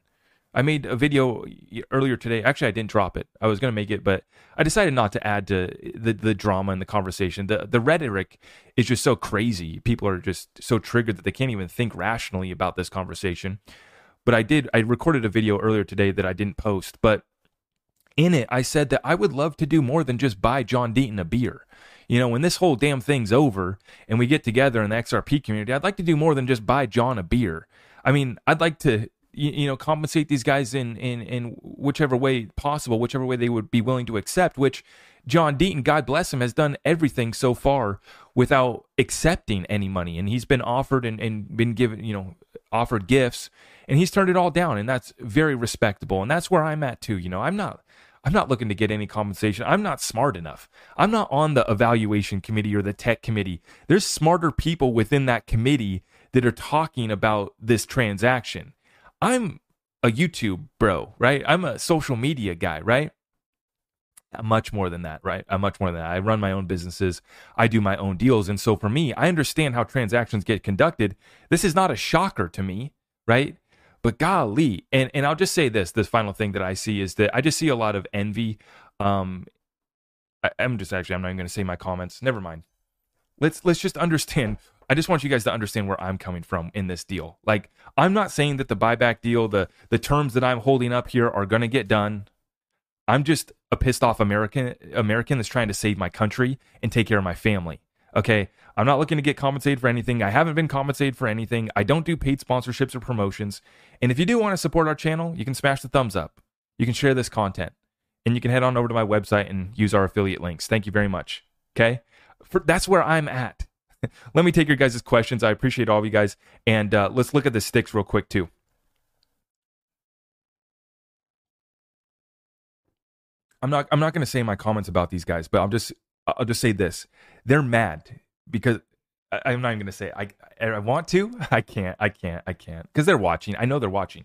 I made a video earlier today. Actually, I didn't drop it. I was going to make it, but I decided not to add to the, the drama and the conversation. The, the rhetoric is just so crazy. People are just so triggered that they can't even think rationally about this conversation. But I did, I recorded a video earlier today that I didn't post, but in it, I said that I would love to do more than just buy John Deaton a beer. You know, when this whole damn thing's over and we get together in the XRP community, I'd like to do more than just buy John a beer. I mean, I'd like to, you, know, compensate these guys in, in, in whichever way possible, whichever way they would be willing to accept, which John Deaton, God bless him, has done everything so far without accepting any money. And he's been offered and, and been given, you know, offered gifts and he's turned it all down and that's very respectable and that's where i'm at too you know i'm not i'm not looking to get any compensation i'm not smart enough i'm not on the evaluation committee or the tech committee there's smarter people within that committee that are talking about this transaction i'm a youtube bro right i'm a social media guy right much more than that, right? I'm much more than that. I run my own businesses. I do my own deals. And so for me, I understand how transactions get conducted. This is not a shocker to me, right? But golly, and and I'll just say this: this final thing that I see is that I just see a lot of envy. Um, I, am just actually I'm not even going to say my comments. Never mind. Let's let's just understand. I just want you guys to understand where I'm coming from in this deal. Like I'm not saying that the buyback deal, the the terms that I'm holding up here are going to get done. I'm just a pissed off American American that's trying to save my country and take care of my family. Okay, I'm not looking to get compensated for anything. I haven't been compensated for anything. I don't do paid sponsorships or promotions. And if you do want to support our channel, you can smash the thumbs up. You can share this content. And you can head on over to my website and use our affiliate links. Thank you very much. Okay? For, that's where I'm at. Let me take your guys' questions. I appreciate all of you guys. And uh, let's look at the sticks real quick, too. I'm not I'm not going to say my comments about these guys, but I'll just I'll just say this. They're mad because I, am not even gonna say I I want to. I can't. I can't. I can't because they're watching. I know they're watching.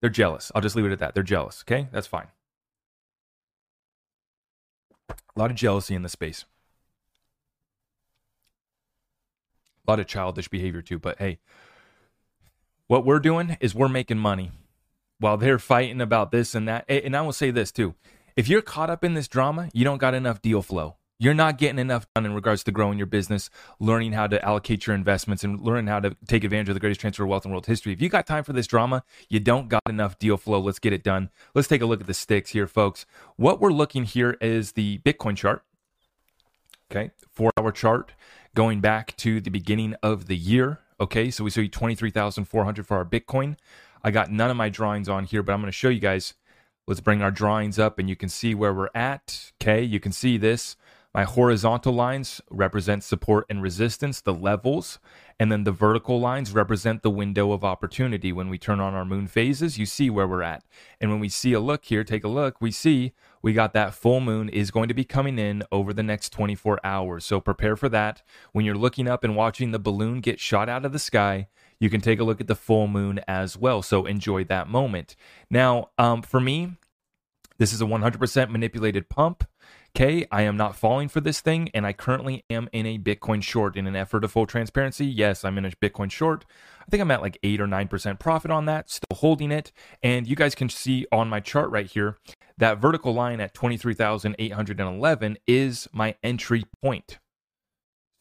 They're jealous. I'll just leave it at that. They're jealous. Okay, that's fine. A lot of jealousy in the space. A lot of childish behavior too. But hey, what we're doing is we're making money while they're fighting about this and that. And I will say this too: if you're caught up in this drama, you don't got enough deal flow you're not getting enough done in regards to growing your business, learning how to allocate your investments, and learning how to take advantage of the greatest transfer of wealth in world history. If you got time for this drama, you don't got enough deal flow. Let's get it done. Let's take a look at the sticks here, folks. What we're looking here is the Bitcoin chart. Okay, four hour chart going back to the beginning of the year. Okay, so we see 23,400 for our Bitcoin. I got none of my drawings on here, but I'm going to show you guys. Let's bring our drawings up and you can see where we're at. Okay, you can see this My horizontal lines represent support and resistance, the levels, and then the vertical lines represent the window of opportunity. When we turn on our moon phases, you see where we're at. And when we see a look here, take a look, we see we got that full moon is going to be coming in over the next 24 hours. So prepare for that. When you're looking up and watching the balloon get shot out of the sky, you can take a look at the full moon as well. So enjoy that moment. Now, um, for me, this is a 100% manipulated pump. Okay, I am not falling for this thing, and I currently am in a Bitcoin short. In an effort of full transparency, yes, I'm in a Bitcoin short. I think I'm at like 8 or 9% profit on that, still holding it. And you guys can see on my chart right here that vertical line at 23,811 is my entry point.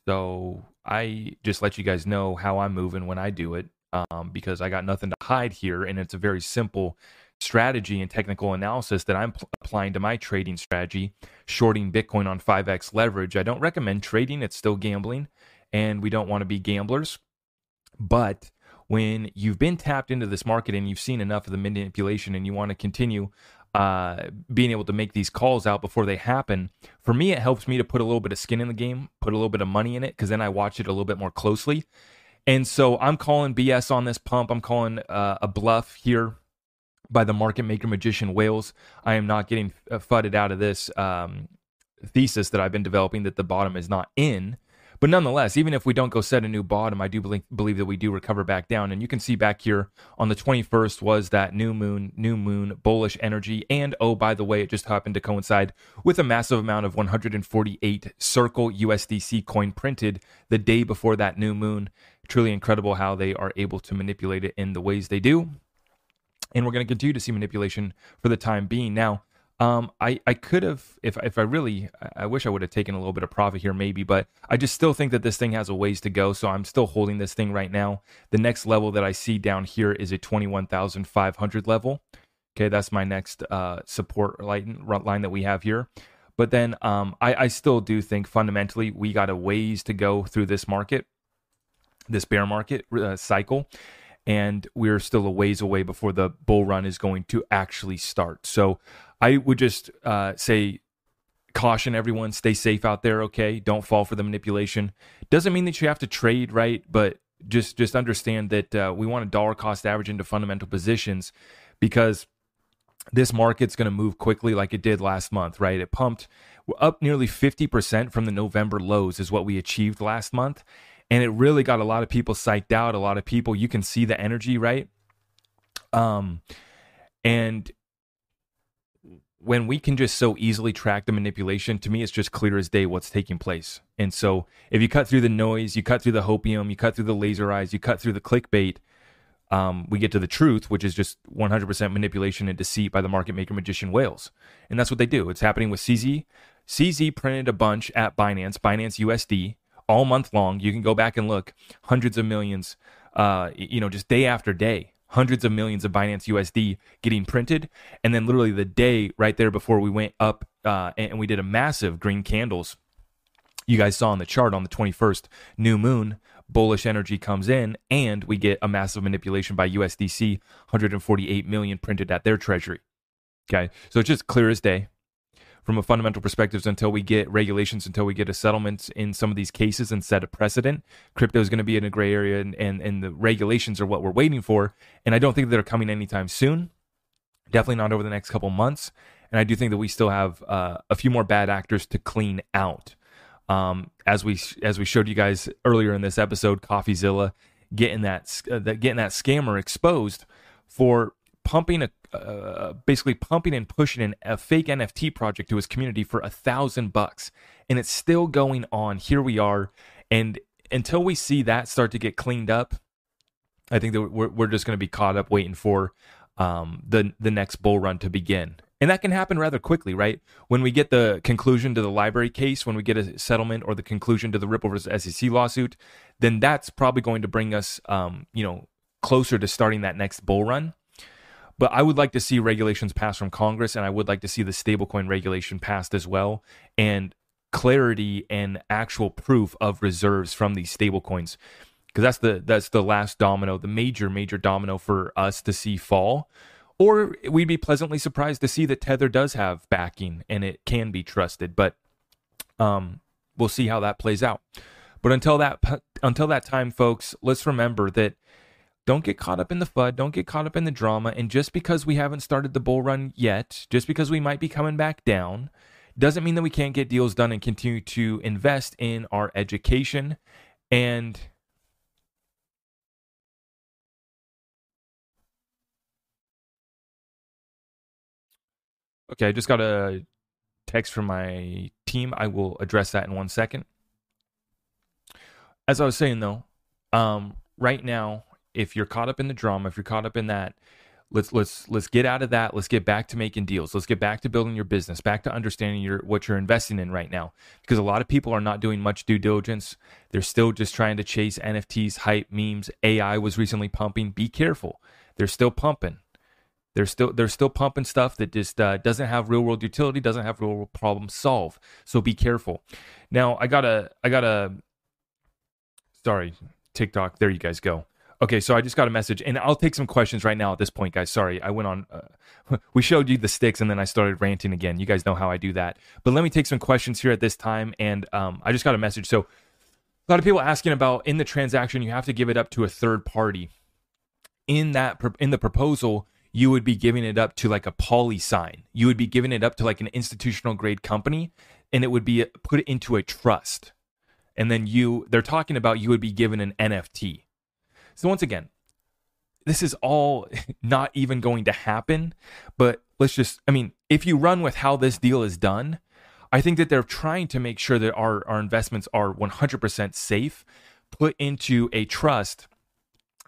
So I just let you guys know how I'm moving when I do it um, because I got nothing to hide here. And it's a very simple strategy and technical analysis that I'm pl- applying to my trading strategy, shorting Bitcoin on 5x leverage. I don't recommend trading, it's still gambling, and we don't want to be gamblers. But when you've been tapped into this market and you've seen enough of the manipulation and you want to continue uh, being able to make these calls out before they happen, for me, it helps me to put a little bit of skin in the game, put a little bit of money in it, because then I watch it a little bit more closely. And so I'm calling BS on this pump. I'm calling uh, a bluff here by the market maker magician whales. I am not getting uh, fudded out of this um, thesis that I've been developing that the bottom is not in. But nonetheless, even if we don't go set a new bottom, I do believe, believe that we do recover back down. And you can see back here on the 21st was that new moon, new moon bullish energy. And oh, by the way, it just happened to coincide with a massive amount of 148 Circle USDC coin printed the day before that new moon. Truly incredible how they are able to manipulate it in the ways they do and we're going to continue to see manipulation for the time being. Now, um, I I could have if if I really I wish I would have taken a little bit of profit here maybe, but I just still think that this thing has a ways to go. So I'm still holding this thing right now. The next level that I see down here is a twenty one thousand five hundred level. Okay, that's my next uh, support line line that we have here. But then um, I, I still do think fundamentally we got a ways to go through this market, this bear market uh, cycle and we're still a ways away before the bull run is going to actually start. So I would just uh, say caution everyone stay safe out there okay? Don't fall for the manipulation. Doesn't mean that you have to trade right? But just just understand that uh, we want a dollar cost average into fundamental positions because this market's going to move quickly like it did last month right? It pumped up nearly 50% from the november lows is what we achieved last month and it really got a lot of people psyched out. A lot of people, you can see the energy, right? Um, and when we can just so easily track the manipulation, to me, it's just clear as day what's taking place. And so, if you cut through the noise, you cut through the hopium, you cut through the laser eyes, you cut through the clickbait, um, we get to the truth, which is just 100% manipulation and deceit by the market maker magician whales. And that's what they do. It's happening with CZ. CZ printed a bunch at Binance, Binance USD all month long. You can go back and look hundreds of millions, uh, you know, just day after day, hundreds of millions of Binance USD getting printed. And then literally the day right there before we went up uh, and we did a massive green candles. You guys saw on the chart on the 21st, new moon, bullish energy comes in, and we get a massive manipulation by USDC, 148 million printed at their treasury. Okay, so it's just clear as day from a fundamental perspective until we get regulations, until we get a settlement in some of these cases and set a precedent. Crypto is going to be in a gray area, and, and, and the regulations are what we're waiting for. And I don't think they're coming anytime soon. Definitely not over the next couple months. And I do think that we still have uh, a few more bad actors to clean out. Um, as we as we showed you guys earlier in this episode, CoffeeZilla getting that, uh, that getting that scammer exposed for pumping a uh, basically pumping and pushing an, a fake NFT project to his community for a thousand bucks, and it's still going on. Here we are, and until we see that start to get cleaned up, I think that we're we're just going to be caught up waiting for um, the the next bull run to begin. And that can happen rather quickly, right? When we get the conclusion to the LBRY case, when we get a settlement or the conclusion to the Ripple versus SEC lawsuit, then that's probably going to bring us, um, you know, closer to starting that next bull run. But I would like to see regulations passed from Congress, and I would like to see the stablecoin regulation passed as well, and clarity and actual proof of reserves from these stablecoins, because that's the that's the last domino, the major major domino for us to see fall. Or we'd be pleasantly surprised to see that Tether does have backing and it can be trusted. But Um, we'll see how that plays out. But until that until that time, folks, let's remember that don't get caught up in the FUD, don't get caught up in the drama, and just because we haven't started the bull run yet, just because we might be coming back down, doesn't mean that we can't get deals done and continue to invest in our education and Okay, I just got a text from my team. I will address that in one second. As I was saying though, um, right now, if you're caught up in the drama, if you're caught up in that, let's let's let's get out of that. Let's get back to making deals. Let's get back to building your business, back to understanding your what you're investing in right now. Because a lot of people are not doing much due diligence. They're still just trying to chase NFTs, hype, memes. AI was recently pumping. Be careful. They're still pumping. They're still they're still pumping stuff that just uh, doesn't have real world utility, doesn't have real world problem solve. So be careful. Now I got a I got a sorry TikTok. There you guys go. Okay, so I just got a message, and I'll take some questions right now at this point, guys. Sorry, I went on. Uh, we showed you the sticks, and then I started ranting again. You guys know how I do that. But let me take some questions here at this time, and um, I just got a message. So a lot of people asking about in the transaction, you have to give it up to a third party. In that in the proposal, you would be giving it up to like a PolySign. You would be giving it up to like an institutional grade company and it would be put into a trust. And then you, they're talking about you would be given an NFT. So once again, this is all not even going to happen. But let's just, I mean, if you run with how this deal is done, I think that they're trying to make sure that our, our investments are 100% safe, put into a trust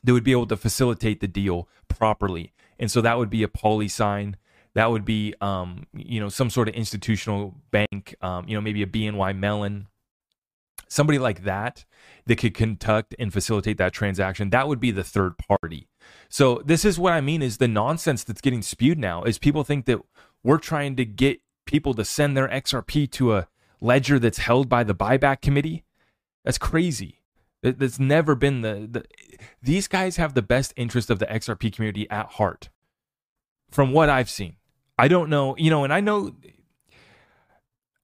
that would be able to facilitate the deal properly and so that would be a PolySign. That would be, um, you know, some sort of institutional bank, um, you know, maybe a BNY Mellon, somebody like that that could conduct and facilitate that transaction. That would be the third party. So this is what I mean is the nonsense that's getting spewed now is people think that we're trying to get people to send their XRP to a ledger that's held by the buyback committee. That's crazy. That's never been the, the these guys have the best interest of the XRP community at heart. From what I've seen. I don't know, you know, and I know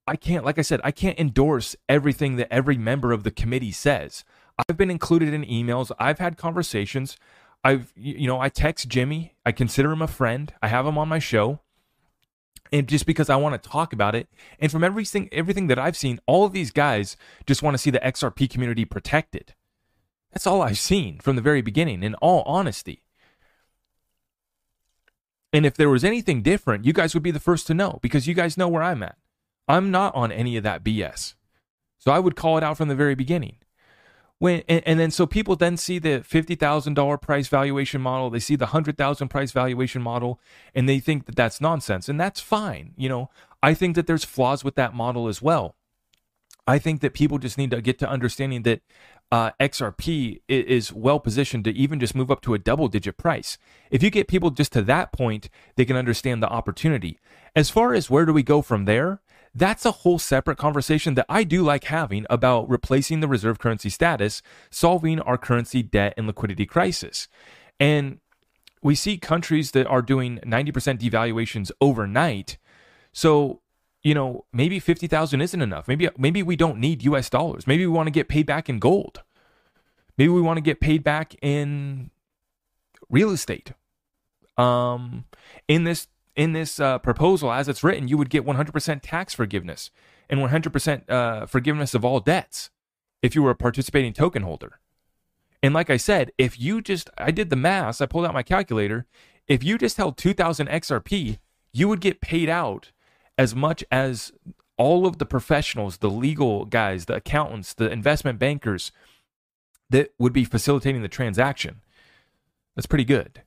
I can't like I said, I can't endorse everything that every member of the committee says. I've been included in emails, I've had conversations. I've you know, I text Jimmy, I consider him a friend. I have him on my show and just because I want to talk about it. And from everything everything that I've seen, all of these guys just want to see the XRP community protected. That's all I've seen from the very beginning, in all honesty. And if there was anything different, you guys would be the first to know because you guys know where I'm at. I'm not on any of that BS. So I would call it out from the very beginning when and, and, then so people then see the $50,000 price valuation model, they see the 100,000 price valuation model and they think that that's nonsense and that's fine. You know, I think that there's flaws with that model as well. I think that people just need to get to understanding that uh, XRP is well positioned to even just move up to a double digit price. If you get people just to that point, they can understand the opportunity. As far as where do we go from there, that's a whole separate conversation that I do like having about replacing the reserve currency status, solving our currency debt and liquidity crisis. And we see countries that are doing 90% devaluations overnight. So, you know, maybe 50,000 isn't enough. Maybe maybe we don't need US dollars. Maybe we want to get paid back in gold. Maybe we want to get paid back in real estate. Um in this in this uh, proposal, as it's written, you would get 100% tax forgiveness and 100% uh, forgiveness of all debts if you were a participating token holder. And like I said, if you just, I did the math, I pulled out my calculator. If you just held 2000 XRP, you would get paid out as much as all of the professionals, the legal guys, the accountants, the investment bankers that would be facilitating the transaction. That's pretty good.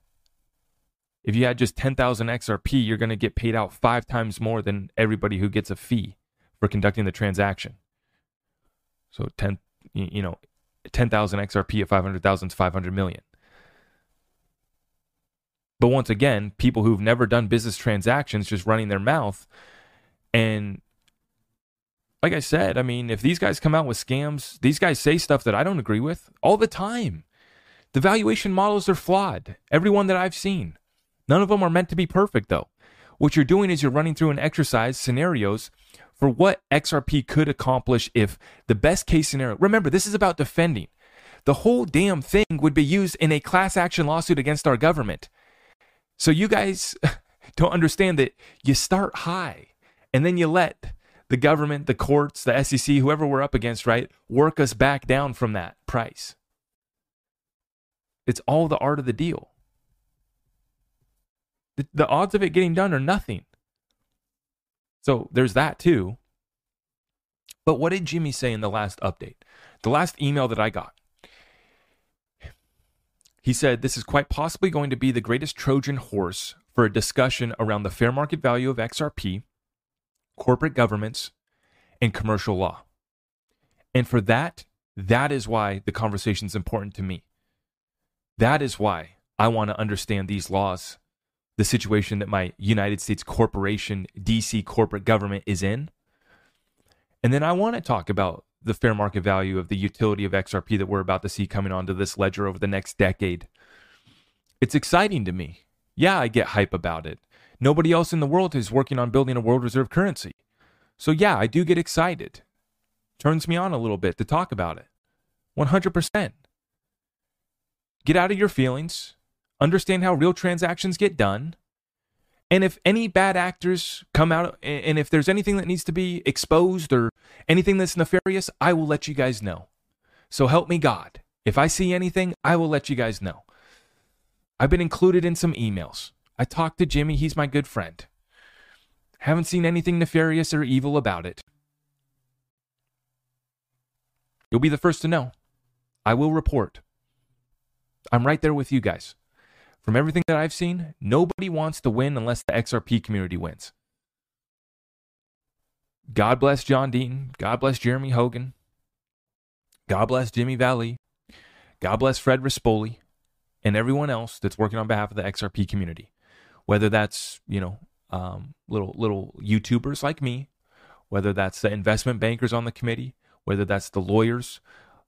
If you had just 10,000 XRP, you're going to get paid out five times more than everybody who gets a fee for conducting the transaction. So 10, you know, 10,000 XRP at 500,000 is 500 million. But once again, people who've never done business transactions just running their mouth. And like I said, I mean, if these guys come out with scams, these guys say stuff that I don't agree with all the time. The valuation models are flawed. Everyone that I've seen. None of them are meant to be perfect, though. What you're doing is you're running through an exercise scenarios for what XRP could accomplish if the best case scenario, remember, this is about defending. The whole damn thing would be used in a class action lawsuit against our government. So you guys don't understand that you start high and then you let the government, the courts, the SEC, whoever we're up against, right, work us back down from that price. It's all the art of the deal. The, the odds of it getting done are nothing. So there's that too. But what did Jimmy say in the last update? The last email that I got. He said this is quite possibly going to be the greatest Trojan horse for a discussion around the fair market value of XRP, corporate governments, and commercial law. And for that, that is why the conversation is important to me. That is why I want to understand these laws the situation that my United States corporation, DC corporate government is in. And then I want to talk about the fair market value of the utility of XRP that we're about to see coming onto this ledger over the next decade. It's exciting to me. Yeah, I get hype about it. Nobody else in the world is working on building a world reserve currency. So, yeah, I do get excited. Turns me on a little bit to talk about it. 100%. Get out of your feelings understand how real transactions get done. And if any bad actors come out, and if there's anything that needs to be exposed or anything that's nefarious, I will let you guys know. So help me God. If I see anything, I will let you guys know. I've been included in some emails. I talked to Jimmy, he's my good friend. Haven't seen anything nefarious or evil about it. You'll be the first to know. I will report. I'm right there with you guys. From everything that I've seen, nobody wants to win unless the XRP community wins. God bless John Deaton. God bless Jeremy Hogan. God bless Jimmy Vallee. God bless Fred Rispoli and everyone else that's working on behalf of the XRP community. Whether that's, you know, um, little little YouTubers like me, whether that's the investment bankers on the committee, whether that's the lawyers,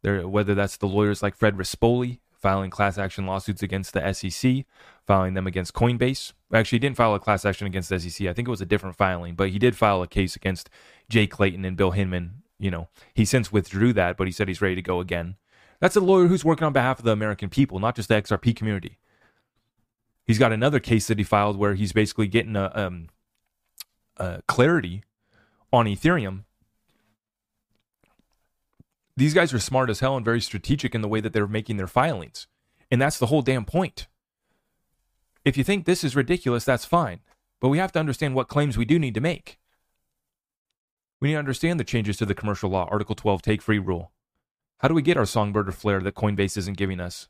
whether that's the lawyers like Fred Rispoli filing class action lawsuits against the SEC, filing them against Coinbase. Actually, he didn't file a class action against the SEC. I think it was a different filing, but he did file a case against Jay Clayton and Bill Hinman. You know, he since withdrew that, but he said he's ready to go again. That's a lawyer who's working on behalf of the American people, not just the XRP community. He's got another case that he filed where he's basically getting a, um, a clarity on Ethereum these guys are smart as hell and very strategic in the way that they're making their filings. And that's the whole damn point. If you think this is ridiculous, that's fine. But we have to understand what claims we do need to make. We need to understand the changes to the commercial law, Article 12, take free rule. How do we get our songbird or flare that Coinbase isn't giving us?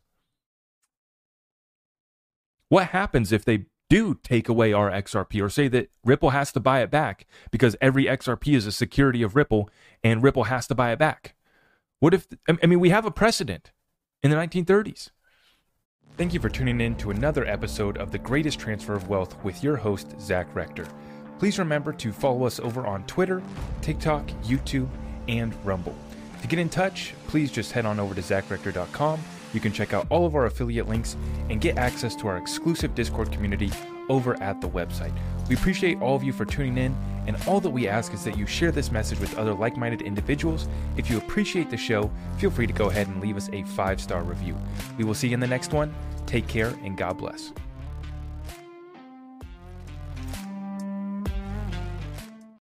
What happens if they do take away our XRP or say that Ripple has to buy it back because every XRP is a security of Ripple and Ripple has to buy it back? What if, I mean, we have a precedent in the 1930s. Thank you for tuning in to another episode of The Greatest Transfer of Wealth with your host, Zach Rector. Please remember to follow us over on Twitter, TikTok, YouTube, and Rumble. To get in touch, please just head on over to zachrector.com. You can check out all of our affiliate links and get access to our exclusive Discord community over at the website. We appreciate all of you for tuning in, and all that we ask is that you share this message with other like minded individuals. If you appreciate the show, feel free to go ahead and leave us a five star review. We will see you in the next one. Take care, and God bless.